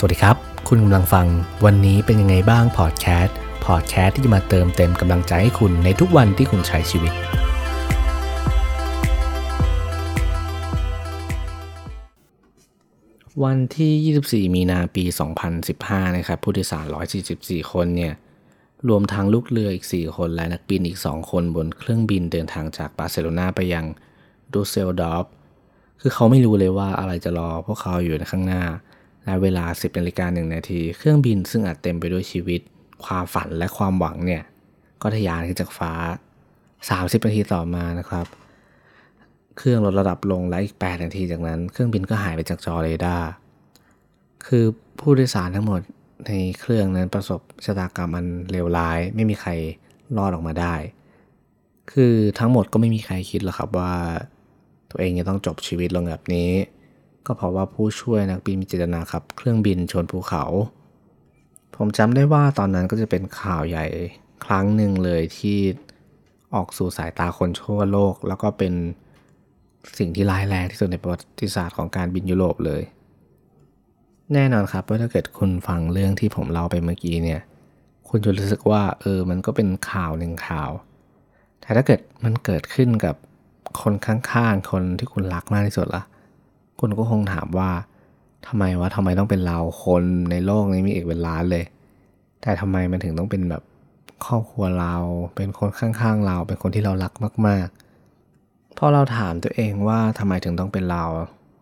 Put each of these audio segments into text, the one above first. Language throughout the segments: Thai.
สวัสดีครับ คุณกำลังฟังวันนี้เป็นยังไงบ้างพอดแคสต์พอดแคสต์ที่จะมาเติมเต็มกำลังใจให้คุณในทุกวันที่คุณใช้ชีวิต วันที่ 24 มีนาปี 2015 นะครับผู้โดยสาร 144 คนเนี่ยรวมทั้งลูกเรืออีก 4 คน และนักบินอีก 2 คนบนเครื่องบินเดินทางจากบาร์เซโลนาไปยังดูเซลดอฟคือเขาไม่รู้เลยว่าอะไรจะรอพวกเขาอยู่ในข้างหน้า และเวลา 10นาฬิกาหนึ่งนาที เครื่องบินซึ่งอาจเต็มไปด้วยชีวิต ความฝันและความหวังเนี่ย ก็ทะยานขึ้นจากฟ้า 30นาทีต่อมานะครับ เครื่องลดระดับลงและอีก 8 นาทีจากนั้น เครื่องบินก็หายไปจากจอเรดาร์ คือผู้โดยสารทั้งหมดในเครื่องนั้นประสบชะตากรรมอันเลวร้าย ไม่มีใครรอดออกมาได้ คือทั้งหมดก็ไม่มีใครคิดหรอกครับว่า ตัวเองจะต้องจบชีวิตลงแบบนี้ ก็เพราะว่าผู้ช่วยนักบินมีเจตนาขับเครื่องบินชนภูเขา ผมจำได้ว่าตอนนั้นก็จะเป็นข่าวใหญ่ครั้งหนึ่งเลยที่ออกสู่สายตาคนทั่วโลก แล้วก็เป็นสิ่งที่ร้ายแรงที่สุดในประวัติศาสตร์ของการบินยุโรปเลย แน่นอนครับว่าถ้าเกิดคุณฟังเรื่องที่ผมเล่าไปเมื่อกี้เนี่ย คุณจะรู้สึกว่าเออมันก็เป็นข่าวหนึ่งข่าว แต่ถ้าเกิดมันเกิดขึ้นกับคนข้างๆ คนที่คุณรักมากที่สุดละ่ะ คุณก็คงถามว่าทำไมวะทำไมต้องเป็นเราคนในโลกนี้มีเอกเป็นล้านเลย แต่ทำไมมันถึงต้องเป็นแบบครอบครัวเรา เป็นคนข้างๆเรา เป็นคนที่เรารักมากๆ พอเราถามตัวเองว่าทำไมถึงต้องเป็นเรา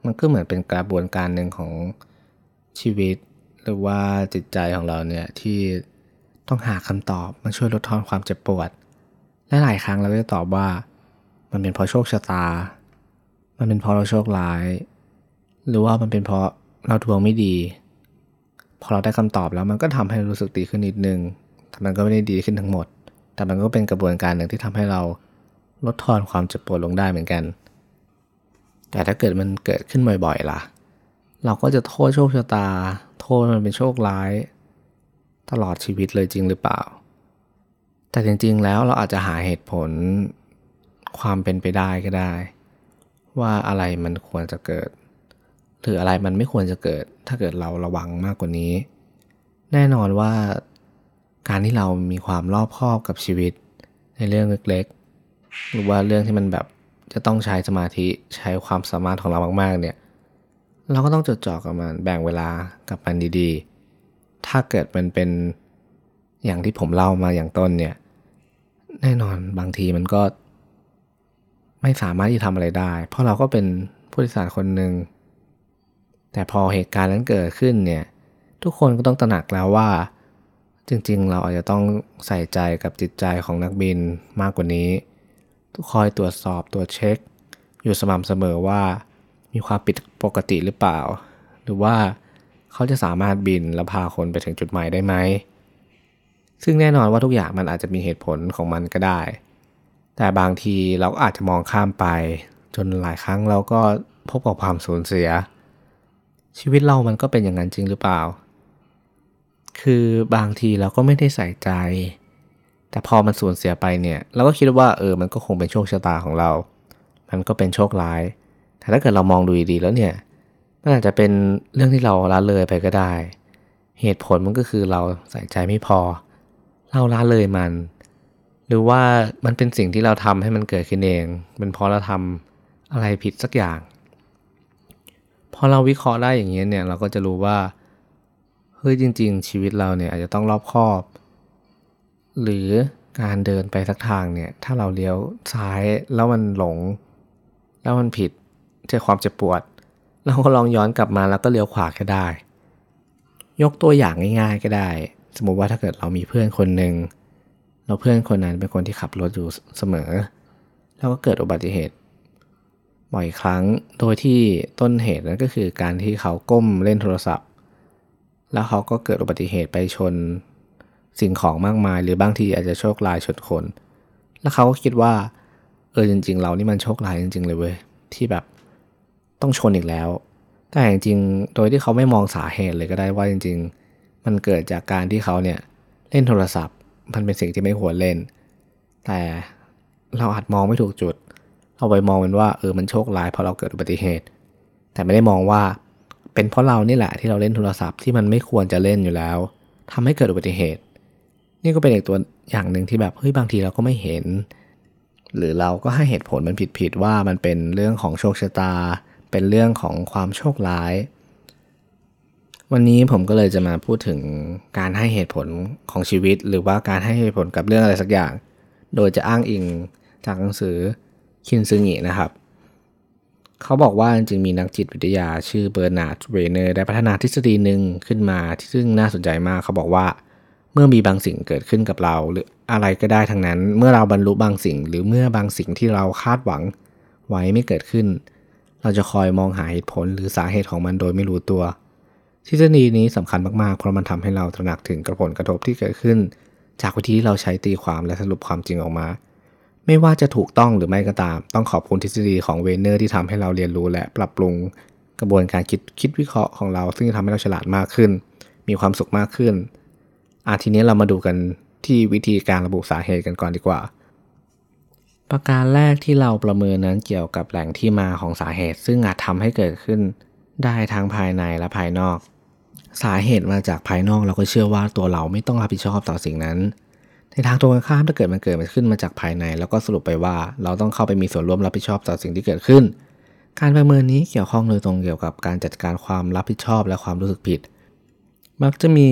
มันก็เหมือนเป็นกระบวนการหนึ่งของชีวิต หรือว่าจิตใจของเราเนี่ยที่ต้องหาคำตอบมาช่วยลดทอนความเจ็บปวด และหลายครั้งเราก็จะตอบว่า มันเป็นเพราะโชคชะตา มันเป็นเพราะเราโชคร้าย หรือว่ามันเป็นเพราะเราดวงไม่ดี พอเราได้คำตอบแล้วมันก็ทำให้รู้สึกดีขึ้นนิดนึง แต่มันก็ไม่ได้ดีขึ้นทั้งหมด แต่มันก็เป็นกระบวนการหนึ่งที่ทำให้เราลดทอนความเจ็บปวดลงได้เหมือนกัน แต่ถ้าเกิดมันเกิดขึ้นบ่อยๆล่ะ เราก็จะโทษโชคชะตา โทษมันเป็นโชคร้าย ตลอดชีวิตเลยจริงหรือเปล่า แต่จริงๆแล้วเราอาจจะหาเหตุผลความเป็นไปได้ก็ได้ ว่าอะไรมันควรจะเกิด หรืออะไรมันไม่ควรจะเกิด ถ้าเกิดเราระวังมากกว่านี้ แน่นอนว่าการที่เรามีความรอบคอบกับชีวิต ในเรื่องเล็กๆ หรือว่าเรื่องที่มันแบบจะต้องใช้สมาธิใช้ความสามารถของเรามากๆ เนี่ย เราก็ต้องจดจ่อกับมันแบ่งเวลากับมันดีๆ ถ้าเกิดมันเป็นอย่างที่ผมเล่ามาอย่างต้นเนี่ย แน่นอนบางทีมันก็ ไม่สามารถที่ทำอะไรได้ เพราะเราก็เป็นผู้โดยสารคนหนึ่ง แต่พอเหตุการณ์นั้นเกิดขึ้นเนี่ยทุกคนก็ต้องตระหนักแล้วว่า จริงๆ เราอาจจะต้องใส่ใจกับจิตใจของนักบินมากกว่านี้คอยตรวจสอบตรวจเช็ค อยู่สม่ำเสมอว่า มีความผิดปกติหรือเปล่า หรือว่าเขาจะสามารถบินและพาคนไปถึงจุดหมายได้ไหมซึ่งแน่นอนว่าทุกอย่างมันอาจจะมีเหตุผลของมันก็ได้ แต่บางทีเราก็อาจจะมองข้ามไป จนหลายครั้งเราก็พบกับความสูญเสีย ชีวิตเรามันก็เป็นอย่างนั้นจริงหรือเปล่า คือบางทีเราก็ไม่ได้ใส่ใจ แต่พอมันสูญเสียไปเนี่ย เราก็คิดว่าเออ มันก็คงเป็นโชคชะตาของเรา มันก็เป็นโชคร้าย แต่ถ้าเกิดเรามองดูดีแล้วเนี่ย มันอาจจะเป็นเรื่องที่เราละเลยไปก็ได้ เหตุผลมันก็คือเราใส่ใจไม่พอ เราละเลยมัน หรือว่ามันเป็นสิ่งที่เราทำให้มันเกิดขึ้นเองเป็นเพราะเราทำอะไรผิดสักอย่าง พอเราวิเคราะห์ได้อย่างนี้เนี่ยเราก็จะรู้ว่าเฮ้ยจริง ๆ ชีวิตเราเนี่ยอาจจะต้องรอบคอบ หรือการเดินไปสักทางเนี่ยถ้าเราเลี้ยวซ้ายแล้วมันหลง แล้วมันผิดเจอความเจ็บปวด เราก็ลองย้อนกลับมาแล้วก็เลี้ยวขวาก็ได้ ยกตัวอย่างง่าย ๆ ก็ได้ สมมุติว่าถ้าเกิดเรามีเพื่อนคนหนึ่งแล้วเพื่อนคนนั้นเป็นคนที่ขับรถอยู่เสมอ แล้วก็เกิดอุบัติเหตุ บ่อยครั้งโดยที่ต้นเหตุนั้นก็คือการที่เขาก้มเล่นโทรศัพท์ แล้วเขาก็เกิดอุบัติเหตุไปชนสิ่งของมากมาย หรือบางทีอาจจะโชคลายชนคน แล้วเขาก็คิดว่า เออจริง ๆ เรานี่มันโชคลายจริง ๆ เลยเว้ยที่แบบต้องชนอีกแล้ว แต่จริงๆโดยที่เขาไม่มองสาเหตุเลยก็ได้ว่าจริง ๆ มันเกิดจากการที่เขาเนี่ยเล่นโทรศัพท์ มันเป็นสิ่งที่ไม่ควรเล่น แต่เราอาจมองไม่ถูกจุด เอาไปมองเป็นว่าเออมันโชคร้ายเพราะเราเกิดอุบัติเหตุ แต่ไม่ได้มองว่า เป็นเพราะเรานี่แหละที่เราเล่นโทรศัพท์ที่มันไม่ควรจะเล่นอยู่แล้วทำให้เกิดอุบัติเหตุ นี่ก็เป็นอีกตัวอย่างหนึ่งที่แบบเฮ้ยบางทีเราก็ไม่เห็น หรือเราก็ให้เหตุผลมันผิดๆว่ามันเป็นเรื่องของโชคชะตา เป็นเรื่องของความโชคร้าย วันนี้ผมก็เลยจะมาพูดถึงการให้เหตุผลของชีวิต หรือว่าการให้เหตุผลกับเรื่องอะไรสักอย่าง โดยจะอ้างอิงจากหนังสือ คินซึงินะครับ เขาบอกว่าจริงมีนักจิตวิทยาชื่อเบอร์นาร์ดเรเนอร์ได้พัฒนาทฤษฎีหนึ่งขึ้นมาที่ซึ่งน่าสนใจมากเขาบอกว่า เมื่อมีบางสิ่งเกิดขึ้นกับเรา หรืออะไรก็ได้ทั้งนั้น เมื่อเราบรรลุบางสิ่ง หรือเมื่อบางสิ่งที่เราคาดหวังไว้ไม่เกิดขึ้น เราจะคอยมองหาเหตุผลหรือสาเหตุของมันโดยไม่รู้ตัวทฤษฎีนี้สำคัญมากๆ เพราะมันทำให้เราตระหนักถึงกระผลกระทบที่เกิดขึ้น จากวิธีที่เราใช้ตีความและสรุปความจริงออกมา ไม่ว่าจะถูกต้องหรือไม่ก็ตาม ต้องขอบคุณทฤษฎีของเวเนอร์ที่ทำให้เราเรียนรู้และปรับปรุงกระบวนการคิดคิดวิเคราะห์ของเรา ซึ่งทำให้เราฉลาดมากขึ้น มีความสุขมากขึ้นอาทีนี้เรามาดูกันที่วิธีการระบุสาเหตุกันก่อนดีกว่า ประการแรกที่เราประเมินนั้นเกี่ยวกับแหล่งที่มาของสาเหตุ ซึ่งอาจทำให้เกิดขึ้นได้ทั้งภายในและภายนอก สาเหตุมาจากภายนอกเราก็เชื่อว่าตัวเราไม่ต้องรับผิดชอบต่อสิ่งนั้น ในทางตรงกันข้ามถ้าเกิดมันเกิดมันขึ้นมาจากภายใน แล้วก็สรุปไปว่าเราต้องเข้าไปมีส่วนร่วมรับผิดชอบต่อสิ่งที่เกิดขึ้น การประเมินนี้เกี่ยวข้องโดยตรงเกี่ยวกับการจัดการความรับผิดชอบและความรู้สึกผิด มักจะมี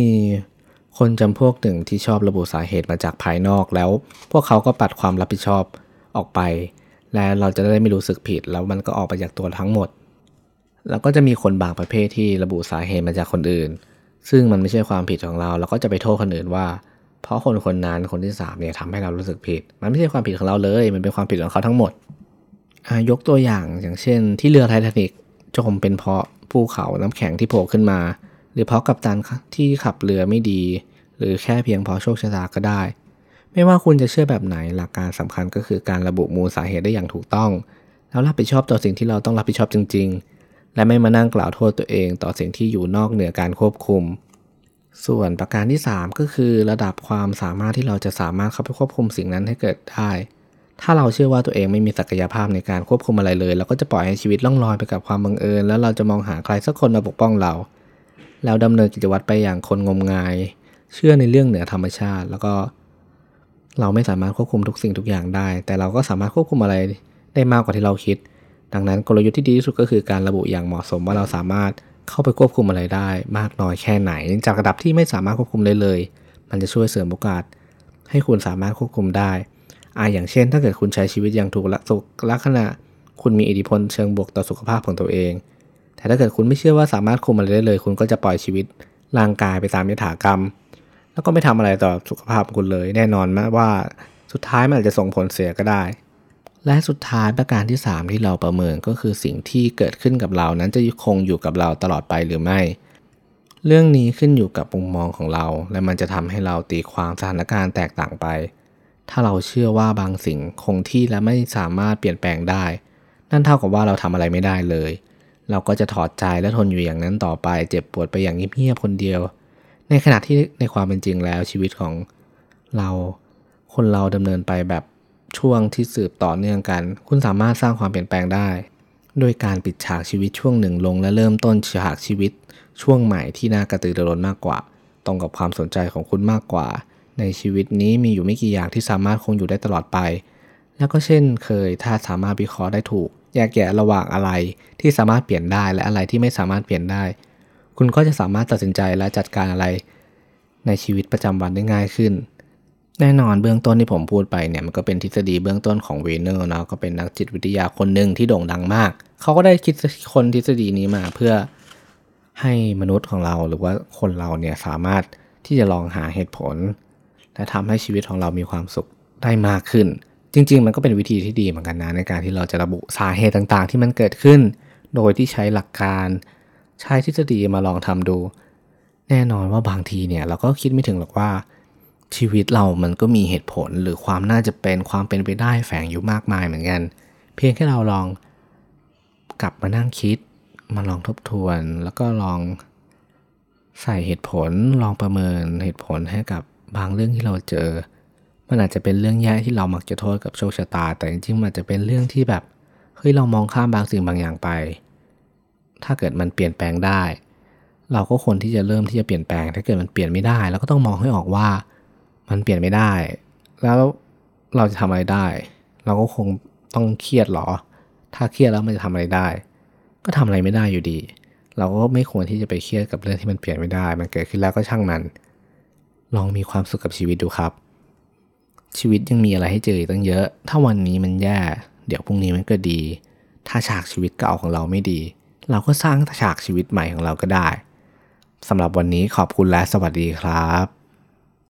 คนจำพวกหนึ่งที่ชอบระบุสาเหตุมาจากภายนอกแล้ว พวกเขาก็ปัดความรับผิดชอบออกไป และเราจะได้ไม่รู้สึกผิด แล้วมันก็ออกไปจากตัวทั้งหมด แล้วก็จะมีคนบางประเภทที่ระบุสาเหตุมาจากคนอื่น ซึ่งมันไม่ใช่ความผิดของเรา เราก็จะไปโทษคนอื่นว่า เพราะคนคนนั้นคนที่สามเนี่ยทำให้เรารู้สึกผิด มันไม่ใช่ความผิดของเราเลย มันเป็นความผิดของเขาทั้งหมดยกตัวอย่างอย่างเช่น ที่เรือไททานิกจมเป็นเพราะภูเขาน้ำแข็งที่โผล่ขึ้นมา หรือเพราะกัปตันที่ขับเรือไม่ดี หรือแค่เพียงเพราะโชคชะตาก็ได้ ไม่ว่าคุณจะเชื่อแบบไหนหลักการสำคัญก็คือการระบุมูลสาเหตุได้อย่างถูกต้อง แล้วรับผิดชอบต่อสิ่งที่เราต้องรับผิดชอบจริง ๆ และไม่มานั่งกล่าวโทษตัวเอง ต่อสิ่งที่อยู่นอกเหนือการควบคุม ส่วนประการที่ 3 ก็คือระดับความสามารถที่เราจะสามารถเข้าไปควบคุมสิ่งนั้นให้เกิดได้ ถ้าเราเชื่อว่าตัวเองไม่มีศักยภาพในการควบคุมอะไรเลย เราก็จะปล่อยให้ชีวิตล่องลอยไปกับความบังเอิญ แล้วเราจะมองหาใครสักคนมาปกป้องเรา แล้วดำเนินกิจวัตรไปอย่างคนงมงาย เชื่อในเรื่องเหนือธรรมชาติ แล้วก็ เราไม่สามารถควบคุมทุกสิ่งทุกอย่างได้ แต่เราก็สามารถควบคุมอะไรได้มากกว่าที่เราคิด ดังนั้นกลยุทธ์ที่ดีที่สุดก็คือการระบุอย่างเหมาะสมว่าเราสามารถ เข้าไปควบคุมอะไรได้มากน้อยแค่ไหน จากระดับที่ไม่สามารถควบคุมได้เลย มันจะช่วยเสริมโอกาส ให้คุณสามารถควบคุมได้อาอย่างเช่น ถ้าเกิดคุณใช้ชีวิตอย่างถูกลักษณะ คุณมีอิทธิพลเชิงบวกต่อสุขภาพของตัวเอง แต่ถ้าเกิดคุณไม่เชื่อว่าสามารถคุมอะไรได้เลย คุณก็จะปล่อยชีวิตร่างกายไปตามยถากรรม แล้วก็ไม่ทำอะไรต่อสุขภาพคุณเลย แน่นอนมว่าสุดท้ายมันอาจจะส่งผลเสียก็ได้ และสุดท้ายประการที่ 3 ที่เราประเมินก็คือสิ่งที่เกิดขึ้นกับเรานั้นจะคงอยู่กับเราตลอดไปหรือไม่ เรื่องนี้ขึ้นอยู่กับมุมมองของเรา และมันจะทำให้เราตีความสถานการณ์แตกต่างไป ถ้าเราเชื่อว่าบางสิ่งคงที่และไม่สามารถเปลี่ยนแปลงได้ นั่นเท่ากับว่าเราทำอะไรไม่ได้เลย เราก็จะถอดใจและทนอยู่อย่างนั้นต่อไป เจ็บปวดไปอย่างเงียบๆคนเดียว ในขณะที่ในความเป็นจริงแล้วชีวิตของเราคนเราดำเนินไปแบบ ช่วงที่สืบต่อเนื่องกัน คุณสามารถสร้างความเปลี่ยนแปลงได้ โดยการปิดฉากชีวิตช่วงหนึ่งลง และเริ่มต้นฉากชีวิต ช่วงใหม่ที่น่ากระตือรือร้นมากกว่า ตรงกับความสนใจของคุณมากกว่า ในชีวิตนี้มีอยู่ไม่กี่อย่างที่สามารถคงอยู่ได้ตลอดไป แล้วก็เช่นเคย ถ้าสามารถวิเคราะห์ได้ถูกแยกแยะระหว่างอะไรที่สามารถเปลี่ยนได้และอะไรที่ไม่สามารถเปลี่ยนได้ คุณก็จะสามารถตัดสินใจและจัดการอะไร ในชีวิตประจำวันได้ง่ายขึ้น แน่นอนเบื้องต้นที่ผมพูดไปเนี่ยมันก็เป็นทฤษฎีเบื้องต้นของเวเนอร์เนาะก็เป็นนักจิตวิทยาคนหนึ่งที่โด่งดังมาก เขาก็ได้คิดคนทฤษฎีนี้มาเพื่อให้มนุษย์ของเราหรือว่าคนเราเนี่ยสามารถที่จะลองหาเหตุผล และทำให้ชีวิตของเรามีความสุขได้มากขึ้น จริง ๆ มันก็เป็นวิธีที่ดีเหมือนกันนะในการที่เราจะระบุสาเหตุต่างๆ ที่มันเกิดขึ้น โดยที่ใช้หลักการใช้ทฤษฎีมาลองทำดู แน่นอนว่าบางทีเนี่ยเราก็คิดไม่ถึงหรอกว่า ชีวิตเรามันก็มีเหตุผลหรือความน่าจะเป็นความเป็นไปได้แฝงอยู่มากมายเหมือนกัน เพียงแค่เราลองกลับมานั่งคิด มาลองทบทวน แล้วก็ลองใส่เหตุผล ลองประเมินเหตุผลให้กับบางเรื่องที่เราเจอ มันอาจจะเป็นเรื่องแย่ที่เรามักจะโทษกับโชคชะตา แต่จริงๆมันจะเป็นเรื่องที่แบบเฮ้ยเรามองข้ามบางสิ่งบางอย่างไป ถ้าเกิดมันเปลี่ยนแปลงได้ เราก็ควรที่จะเริ่มที่จะเปลี่ยนแปลง ถ้าเกิดมันเปลี่ยนไม่ได้เราก็ต้องมองให้ออกว่า มันเปลี่ยนไม่ได้ แล้วเราจะทำอะไรได้ เราก็คงต้องเครียดหรอ ถ้าเครียดแล้วมันจะทำอะไรได้ ก็ทำอะไรไม่ได้อยู่ดี เราก็ไม่ควรที่จะไปเครียดกับเรื่องที่มันเปลี่ยนไม่ได้ มันเกิดขึ้นแล้วก็ช่างมัน ลองมีความสุขกับชีวิตดูครับ ชีวิตยังมีอะไรให้เจออีกตั้งเยอะ ถ้าวันนี้มันแย่ เดี๋ยวพรุ่งนี้มันก็ดี ถ้าฉากชีวิตเก่าของเราไม่ดี เราก็สร้างฉากชีวิตใหม่ของเราก็ได้สำหรับวันนี้ขอบคุณและสวัสดีครับ